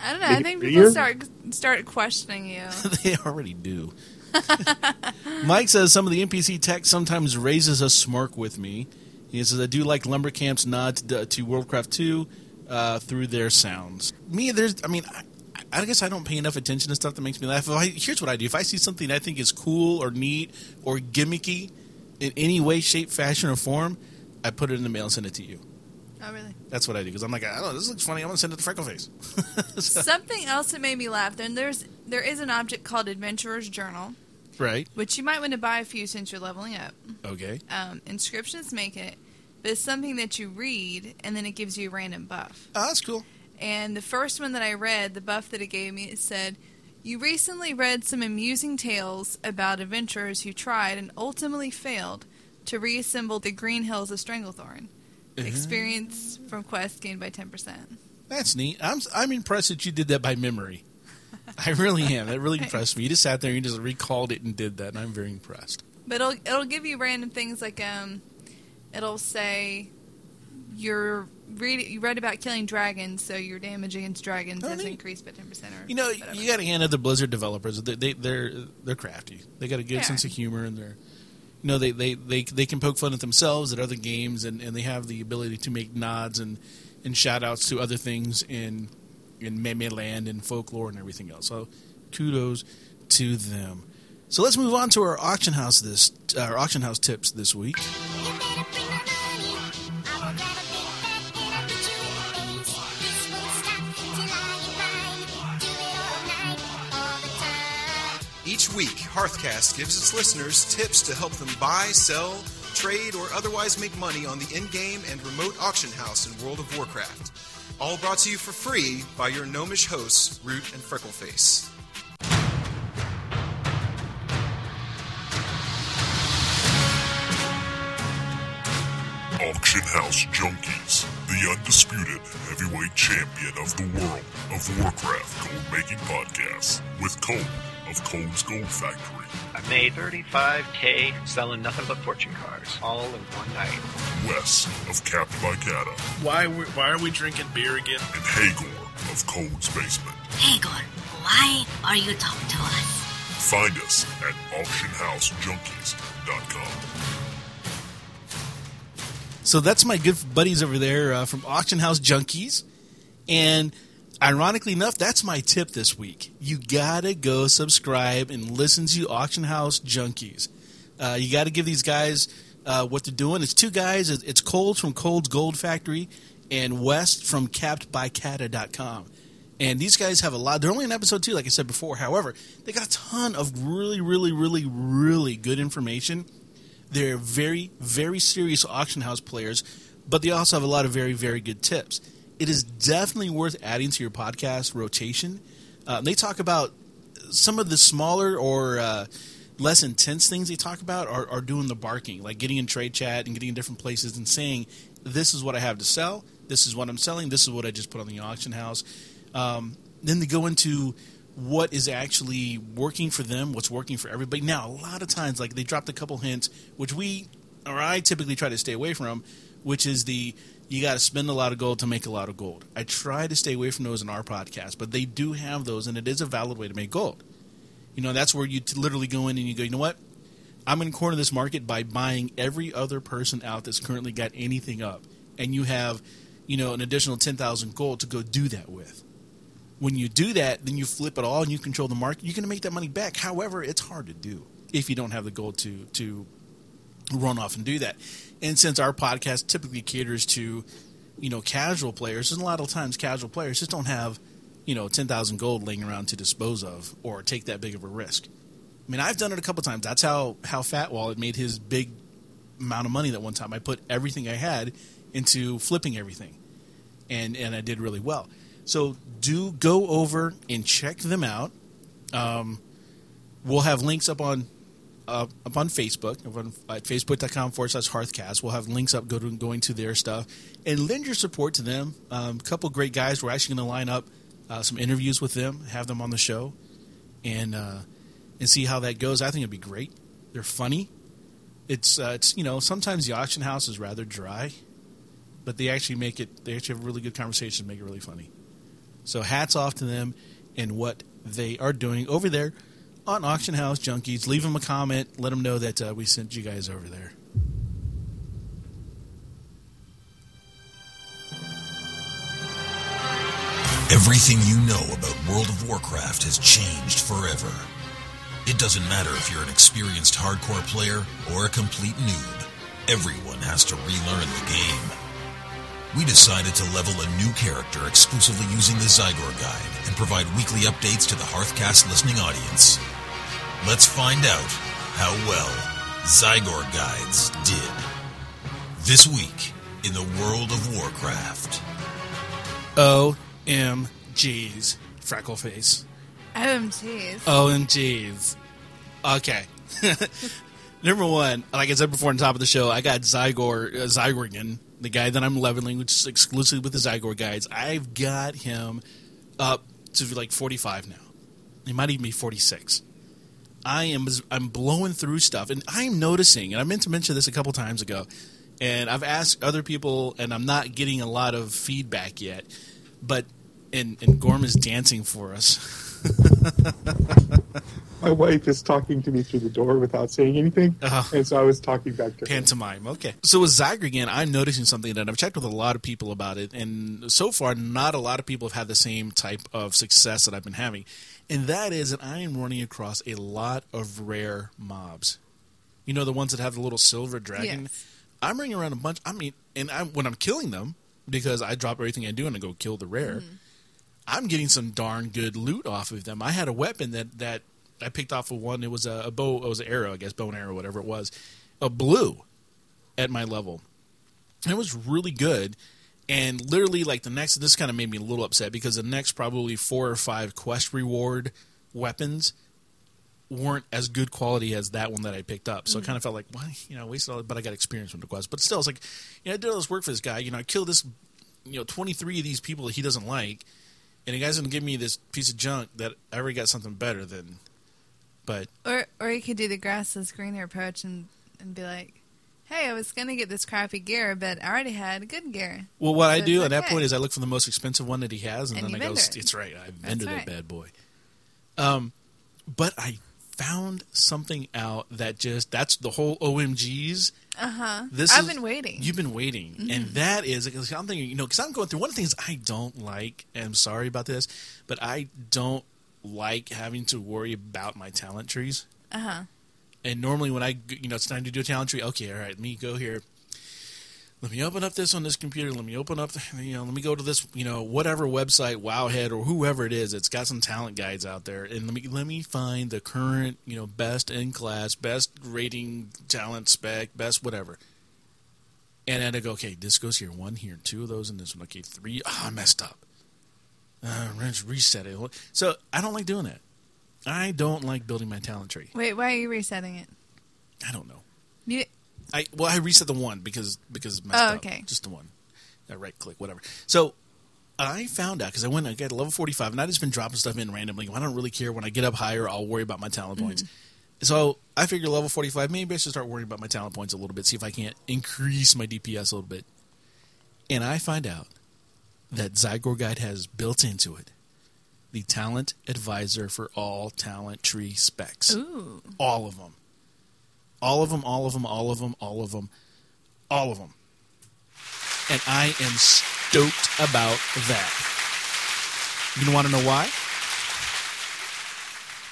I don't know. Make I think bigger? people start start questioning you. [LAUGHS] they already do. Mike says some of the NPC text sometimes raises a smirk with me. He says I do like Lumbercamp's nod to, to Warcraft 2 uh, through their sounds. Me, there's, I mean, I, I guess I don't pay enough attention to stuff that makes me laugh. I, here's what I do: if I see something I think is cool or neat or gimmicky in any way, shape, fashion, or form, I put it in the mail and send it to you. Oh, really? That's what I do because I'm like, I don't know, this looks funny. I'm gonna send it to Freckleface. [LAUGHS] Something else that made me laugh. Then there's there is an object called Adventurer's Journal, right? which you might want to buy a few since you're leveling up. Okay. Um, inscriptions make it, but it's something that you read and then it gives you a random buff. Oh, that's cool. And the first one that I read, the buff that it gave me, it said, You recently read some amusing tales about adventurers who tried and ultimately failed to reassemble the Green Hills of Stranglethorn. Experience from quest gained by 10%. That's neat. I'm I'm impressed that you did that by memory. [LAUGHS] I really am. That really impressed me. You just sat there and you just recalled it and did that, and I'm very impressed. But it'll, it'll give you random things like, um, it'll say, you're read, you read about killing dragons, so your damage against dragons Oh, has neat. increased by 10% or You know, whatever. you got to hand it the Blizzard developers. They, they they're they're crafty. They got a good Yeah. sense of humor, and they're you know they, they, they, they can poke fun at themselves at other games, and, and they have the ability to make nods and and shout outs to other things in in meme land and folklore and everything else. So kudos to them. So let's move on to our auction house this our auction house tips this week. Each week, Hearthcast gives its listeners tips to help them buy, sell, trade, or otherwise make money on the in-game and remote auction house in World of Warcraft. All brought to you for free by your gnomish hosts, Root and Freckleface. Auction House Junkies, the undisputed heavyweight champion of the world of Warcraft gold making podcast, with Cold of Cold's Gold Factory, made 35k selling nothing but fortune cards, all in one night. West of Capped by Cata, Why why are we drinking beer again? and Hagor of Cole's Basement. Hagor, why are you talking to us? Find us at auctionhousejunkies.com. So that's my good buddies over there uh, from Auction House Junkies. And ironically enough, that's my tip this week. You gotta go subscribe and listen to Auction House Junkies. Uh, you gotta give these guys uh, what they're doing. It's two guys. It's Cold from Cold's Gold Factory and West from CappedByCata.com. And these guys have a lot. They're only in episode two, like I said before. However, they got a ton of really, really, really, really good information. They're very, very serious auction house players, but they also have a lot of very, very good tips. It is definitely worth adding to your podcast rotation. Uh, they talk about some of the smaller or uh, less intense things they talk about are, are doing the barking, like getting in trade chat and getting in different places and saying, "This is what I have to sell. This is what I'm selling. This is what I just put on the auction house." Um, then they go into what is actually working for them, what's working for everybody. Now, a lot of times, like they dropped a couple hints, which we or I typically try to stay away from, which is the you got to spend a lot of gold to make a lot of gold. I try to stay away from those in our podcast, but they do have those, and it is a valid way to make gold. You know, that's where you t- literally go in and you go, you know what? I'm going to corner this market by buying every other person out that's currently got anything up, and you have, you know, an additional ten thousand gold to go do that with. When you do that, then you flip it all and you control the market. You're going to make that money back. However, it's hard to do if you don't have the gold to to run off and do that. And since our podcast typically caters to, you know, casual players, and a lot of times casual players just don't have, you know, ten thousand gold laying around to dispose of or take that big of a risk. I mean, I've done it a couple times. That's how how Fat Wallet made his big amount of money that one time. I put everything I had into flipping everything, and and I did really well. So do go over and check them out. Um, we'll have links up on uh, up on Facebook, up on, at facebook.com forward slash Hearthcast. We'll have links up go to, going to their stuff and lend your support to them. A um, couple great guys. We're actually going to line up uh, some interviews with them, have them on the show, and uh, and see how that goes. I think it'd be great. They're funny. It's uh, it's you know sometimes the auction house is rather dry, but they actually make it. They actually have a really good conversation, make it really funny. So hats off to them and what they are doing over there on Auction House Junkies. Leave them a comment. Let them know that uh, we sent you guys over there. Everything you know about World of Warcraft has changed forever. It doesn't matter if you're an experienced hardcore player or a complete noob. Everyone has to relearn the game. We decided to level a new character exclusively using the Zygor Guide and provide weekly updates to the Hearthcast listening audience. Let's find out how well Zygor Guides did. This week in the world of Warcraft. OMGs. Freckleface. OMGs. OMGs. Okay. [LAUGHS] Number one, like I said before on top of the show, I got Zygor, uh, Zygorgon, the guy that I'm leveling, which is exclusively with the Zygor guides. I've got him up to like 45 now. He might even be 46. I am I'm blowing through stuff, and I'm noticing, and I meant to mention this a couple times ago, and I've asked other people, and I'm not getting a lot of feedback yet, but and and Gorm is dancing for us. [LAUGHS] My wife is talking to me through the door without saying anything, Uh-huh. and so I was talking back to her. Pantomime. Okay. So with Zygorgon, I'm noticing something that I've checked with a lot of people about it, and so far, not a lot of people have had the same type of success that I've been having. And that is that I am running across a lot of rare mobs. You know, the ones that have the little silver dragon? Yes. I'm running around a bunch. I mean, and I'm, when I'm killing them, because I drop everything I do and I go kill the rare, mm-hmm. I'm getting some darn good loot off of them. I had a weapon that, that I picked off of one. It was a, a bow. It was an arrow, I guess, bow and arrow, whatever it was. A blue at my level. And it was really good. And literally, like the next, this kind of made me a little upset because the next probably four or five quest reward weapons weren't as good quality as that one that I picked up. So I mm. kind of felt like, why, you know, I wasted all, but I got experience from the quest. But still, it's like, you know, I did all this work for this guy. You know, I killed this, you know, 23 of these people that he doesn't like. And the guy's going to give me this piece of junk that I already got something better than. But Or or you could do the grass is greener approach and, and be like, Hey, I was gonna get this crappy gear, but I already had good gear. Well, what I do at that point is I look for the most expensive one that he has, and, And then I go, it. "It's right, I vended right. that bad boy." Um, but I found something out that just that's the whole OMGs. Uh huh. This I've is- been waiting. Mm-hmm. You've been waiting, and that is because I'm thinking, you know, because I'm going through one of the things I don't like. And I'm sorry about this, but I don't like having to worry about my talent trees. Uh huh. And normally, when I, you know, it's time to do a talent tree. Okay, all right, let me go here. Let me open up this on this computer. Let me open up, [LAUGHS] you know, let me go to this, you know, whatever website, Wowhead or whoever it is. It's got some talent guides out there, and let me let me find the current, you know, best in class, best rating, talent spec, best whatever. And then I go, okay, this goes here, one here, two of those, and this one. Okay, three. Ah, I messed up. Uh, reset it. So I don't like doing that. I don't like building my talent tree. Wait, why are you resetting it? I don't know. You, I well, I reset the one because because messed Oh, up. okay. just the one. I right click, whatever. So I found out because I went, I got level forty five, and I just been dropping stuff in randomly. I don't really care when I get up higher. I'll worry about my talent points. Mm-hmm. So I figure level forty five, maybe I should start worrying about my talent points a little bit, see if I can't increase my DPS a little bit. And I find out that Zygor Guide has built into it the talent advisor for all talent tree specs ooh. all of them. All of them, all of them, all of them, all of them, all of them. And I am stoked about that. You want to know why?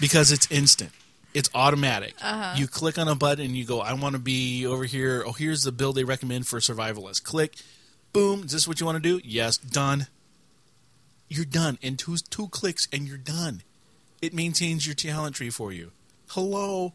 Because it's instant. It's automatic. Uh-huh. You click on a button and you go, I want to be over here. Oh, here's the build they recommend for survivalists. Click. Boom. Is this what you want to do? Yes. Done. You're done. And two, two clicks and you're done. It maintains your talent tree for you. Hello.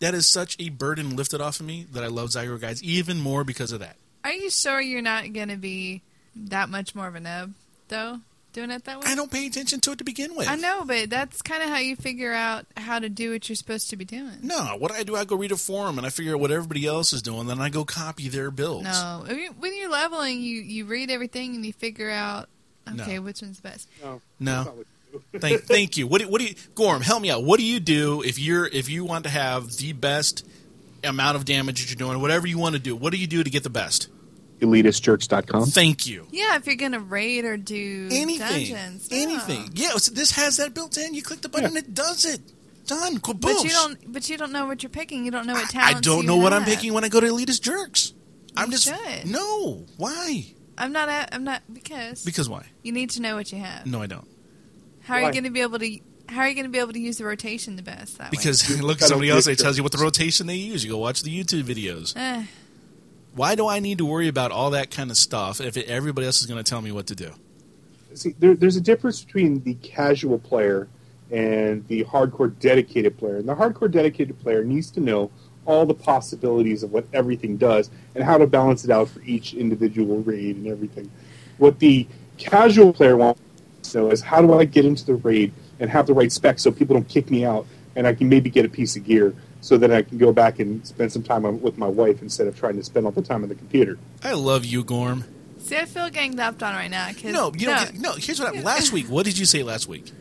That is such a burden lifted off of me that I love Zygor Guides even more because of that. Are you sure you're not going to be that much more of a nub, though, doing it that way? I don't pay attention to it to begin with. I know, but that's kind of how you figure out how to do what you're supposed to be doing. No, what I do, I go read a forum and I figure out what everybody else is doing, then I go copy their builds. No, I mean, when you're leveling, you you read everything and you figure out okay No. which one's best. No, No. that's not what you do. thank, [LAUGHS] thank you. What do, what do you, Gorm? Help me out. What do you do if you're if you want to have the best amount of damage that you're doing, whatever you want to do? What do you do to get the best? ElitistJerks.com. Thank you. Yeah, if you're gonna raid or do Anything, dungeons, yeah. anything. Yeah, so this has that built in. You click the button, Yeah. it does it. Done. Kaboom. But you don't. But you don't know what you're picking. You don't know what I talents. don't know what I'm picking when I go to Elitist Jerks. I'm just should. no. Why? I'm not. At, I'm not because Because why? you need to know what you have. No, I don't. How are Why? you going to be able to? How are you going to be able to use the rotation the best that Because way? [LAUGHS] look at somebody else. They tells you what the rotation they use. You go watch the YouTube videos. Eh, Why do I need to worry about all that kind of stuff if it, everybody else is going to tell me what to do? See, there, there's a difference between the casual player and the hardcore dedicated player. And the hardcore dedicated player needs to know all the possibilities of what everything does and how to balance it out for each individual raid and everything. What the casual player wants to know is how do I get into the raid and have the right specs so people don't kick me out and I can maybe get a piece of gear so that I can go back and spend some time on, with my wife instead of trying to spend all the time on the computer. I love you, Gorm. see, I feel ganged up on right now. Cause, No, you no, don't. Get, no, here's what happened. [LAUGHS] Last week, what did you say last week?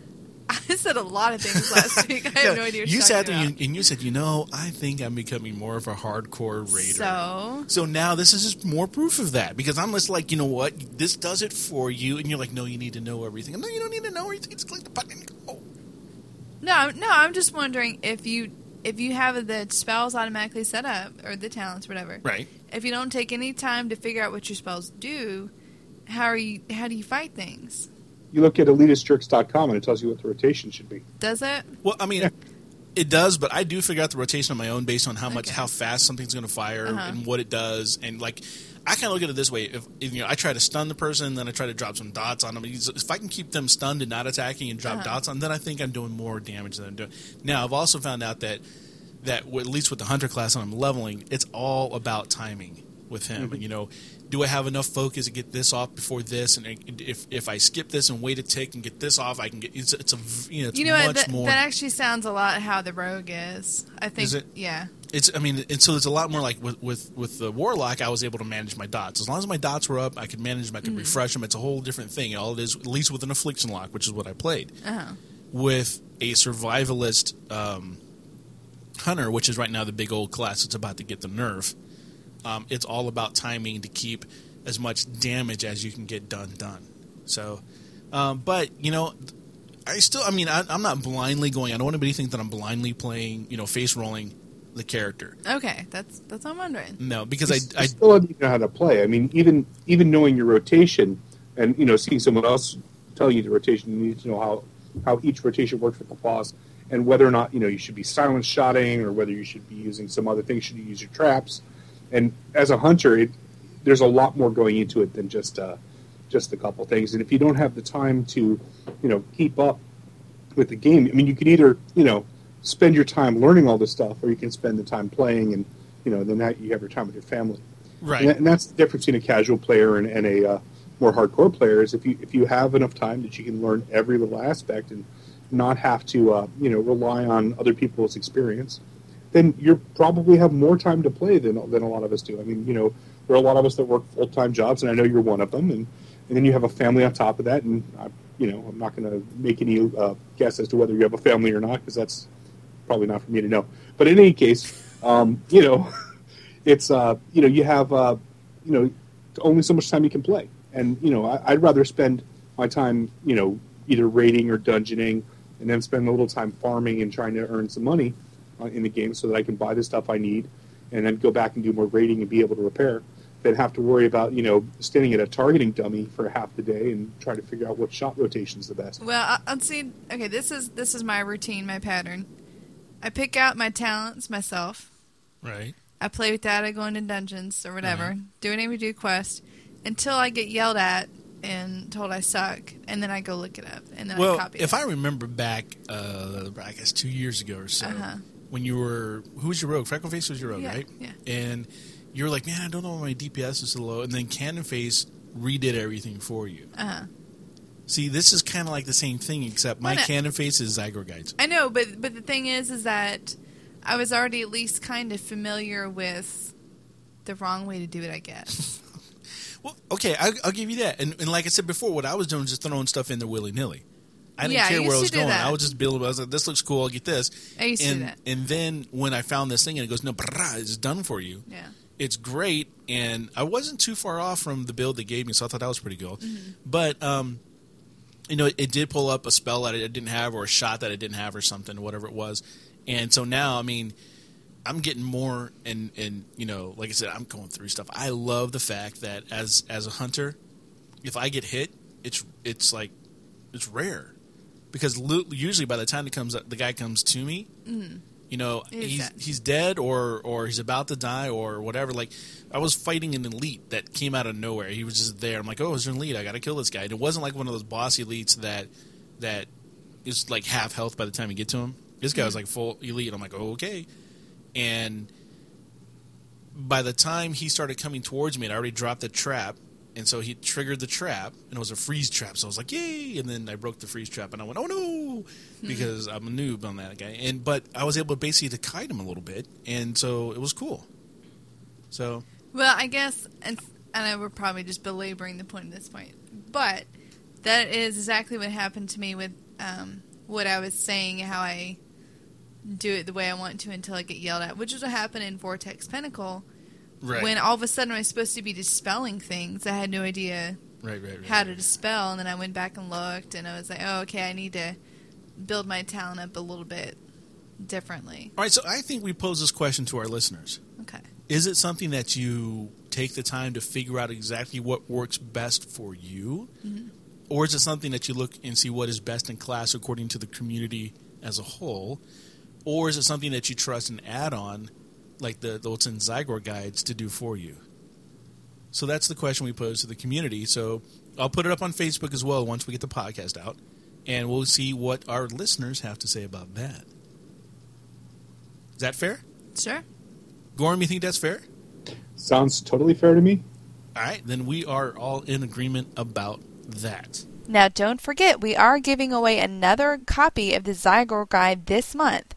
[LAUGHS] I said a lot of things last week. I have no idea. What you sat there and, and you said, you know, I think I'm becoming more of a hardcore raider. So So now this is just more proof of that because I'm just like, you know what, this does it for you, and you're like, no, you need to know everything. No, you don't need to know everything. Just click the button. And go. no, no. I'm just wondering if you if you have the spells automatically set up or the talents, whatever. Right. If you don't take any time to figure out what your spells do, how are you? How do you fight things? You look at elitistjerks.com and it tells you what the rotation should be. Does it? Well, I mean, it does, but I do figure out the rotation on my own based on how much, Okay. how fast something's going to fire Uh-huh. and what it does, and like. I kind of look at it this way: if, if you know, I try to stun the person, then I try to drop some dots on them. If I can keep them stunned and not attacking, and drop Uh-huh. dots on, them, then I think I'm doing more damage than I'm doing. Now, I've also found out that that at least with the hunter class and I'm leveling, it's all about timing with him. Mm-hmm. And you know, do I have enough focus to get this off before this? And if if I skip this and wait a tick and get this off, I can get it's, it's a you know it's you know much? That, more. that actually sounds a lot how the rogue is. I think. Is? Yeah. It's I mean, and so it's a lot more like with with with the warlock. I was able to manage my dots as long as my dots were up. I could manage them. I could Mm-hmm. refresh them. It's a whole different thing. All it is, at least with an affliction lock, which is what I played Uh-huh. with a survivalist um, hunter, which is right now the big old class that's about to get the nerf. Um, it's all about timing to keep as much damage as you can get done done. So, um, but you know, I still, I mean, I, I'm not blindly going. I don't want anybody to think that I'm blindly playing, you know, face rolling the character. Okay. That's that's what I'm wondering. No, because You I, I still need to know how to play. I mean, even even knowing your rotation and you know seeing someone else tell you the rotation, you need to know how how each rotation works with the boss and whether or not you know you should be silence shotting or whether you should be using some other thing. Should you use your traps? And as a hunter, it, there's a lot more going into it than just uh, just a couple things. And if you don't have the time to you know keep up with the game, I mean, you can either you know spend your time learning all this stuff, or you can spend the time playing and you know then that you have your time with your family. right. And, that- and that's the difference between a casual player and, and a uh, more hardcore player is if you if you have enough time that you can learn every little aspect and not have to uh, you know rely on other people's experience, then you probably have more time to play than than a lot of us do. I mean, you know, there are a lot of us that work full time jobs, and I know you're one of them, and and then you have a family on top of that, and I, you know, I'm not going to make any uh, guess as to whether you have a family or not because that's probably not for me to know. But in any case, um, you know, [LAUGHS] it's uh, you know you have uh, you know only so much time you can play, and you know I, I'd rather spend my time you know either raiding or dungeoning, and then spend a little time farming and trying to earn some money in the game so that I can buy the stuff I need, and then go back and do more raiding and be able to repair. Than have to worry about you know standing at a targeting dummy for half the day and try to figure out what shot rotation is the best. Well, I- I'll see. Okay, this is this is my routine, my pattern. I pick out my talents myself. Right. I play with that. I go into dungeons or whatever, Right. do an do quest until I get yelled at and told I suck, and then I go look it up and then I Well, copy if it. I remember back, uh, I guess two years ago or so, Uh-huh. When you were, who was your rogue? Freckleface was your rogue, Yeah, right? yeah. And you were like, man, I don't know why my DPS is so low. And then Cannon Face redid everything for you. uh-huh. See, this is kind of like the same thing, except my Well, Cannon Face is Zygor Guides. I know, but but the thing is, is that I was already at least kind of familiar with the wrong way to do it. I guess. [LAUGHS] Well, okay, I, I'll give you that. And, and like I said before, what I was doing was just throwing stuff in there willy nilly. I didn't Yeah, care where I was going. that. I was just building. I was like, "This looks cool. I'll get this." I used to do and, that. And then when I found this thing, and it goes, "No, brah, it's done for you." Yeah. It's great, and I wasn't too far off from the build they gave me, so I thought that was pretty cool. Mm-hmm. But um, you know, it did pull up a spell that I didn't have, or a shot that I didn't have, or something, whatever it was. And so now, I mean, I'm getting more, and and you know, like I said, I'm going through stuff. I love the fact that as as a hunter, if I get hit, it's it's like it's rare because usually by the time it comes, the guy comes to me, you know, He's he's dead. he's dead or or he's about to die or whatever. Like I was fighting an elite that came out of nowhere. He was just there. I'm like, oh, it's an elite. I got to kill this guy. And it wasn't like one of those boss elites that that is like half health by the time you get to him. This guy was like full elite. I'm like, oh, okay. And by the time he started coming towards me, I already dropped the trap. And so he triggered the trap, and it was a freeze trap. So I was like, "Yay!" And then I broke the freeze trap, and I went, "Oh no!" Because I'm a noob on that guy. And but I was able to basically to kite him a little bit, and so it was cool. So Well, I guess, and and I we're probably just belaboring the point at this point, but that is exactly what happened to me with um, what I was saying, how I do it the way I want to until I get yelled at, which is what happened in Vortex Pinnacle. Right, When all of a sudden I was supposed to be dispelling things, I had no idea right, right, right. how to dispel, and then I went back and looked, and I was like, oh, okay, I need to build my talent up a little bit differently. All right, so I think we pose this question to our listeners: Okay. Is it something that you take the time to figure out exactly what works best for you, mm-hmm. or is it something that you look and see what is best in class according to the community as a whole, or is it something that you trust and add on, like the the what's in Zygor guides to do for you? So that's the question we pose to the community. So I'll put it up on Facebook as well once we get the podcast out, and we'll see what our listeners have to say about that. Is that fair? Sure. Gorm, you think that's fair? Sounds totally fair to me. All right, then we are all in agreement about that. Now, don't forget, we are giving away another copy of the Zygor Guide this month.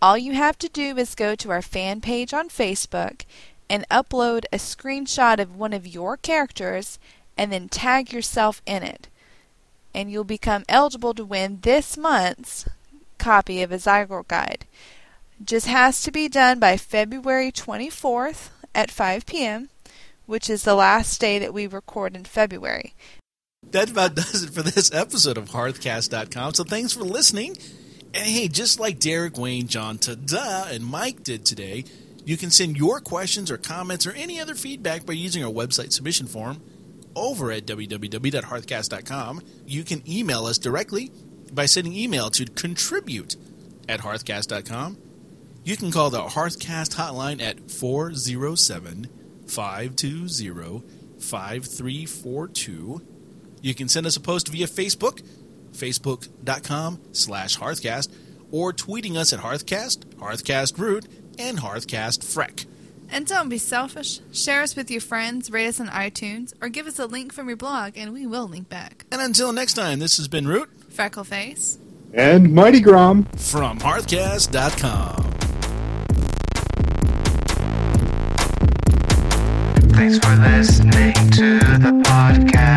All you have to do is go to our fan page on Facebook and upload a screenshot of one of your characters and then tag yourself in it. And you'll become eligible to win this month's copy of a Zygor Guide. Just has to be done by February 24th at 5 p.m., which is the last day that we record in February. That about does it for this episode of Hearthcast.com. So thanks for listening. And hey, just like Derek, Wayne, John, Tada, and Mike did today, you can send your questions or comments or any other feedback by using our website submission form over at www.hearthcast.com. You can email us directly by sending email to contribute at hearthcast.com. You can call the Hearthcast hotline at 407 520 5342. You can send us a post via Facebook, facebook.com slash hearthcast, or tweeting us at hearthcast, hearthcastroot and hearthcastfreck. And don't be selfish. Share us with your friends, rate us on iTunes, or give us a link from your blog, and we will link back. And until next time, this has been Root, Freckleface, and Mighty Grom from Hearthcast.com. Thanks for listening to the podcast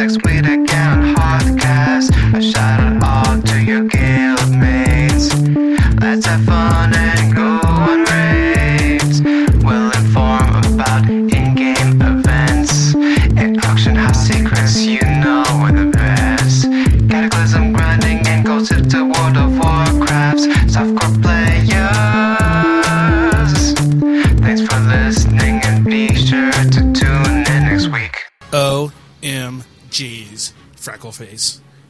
sex with a can hard. I shout it all to your game. freckle face.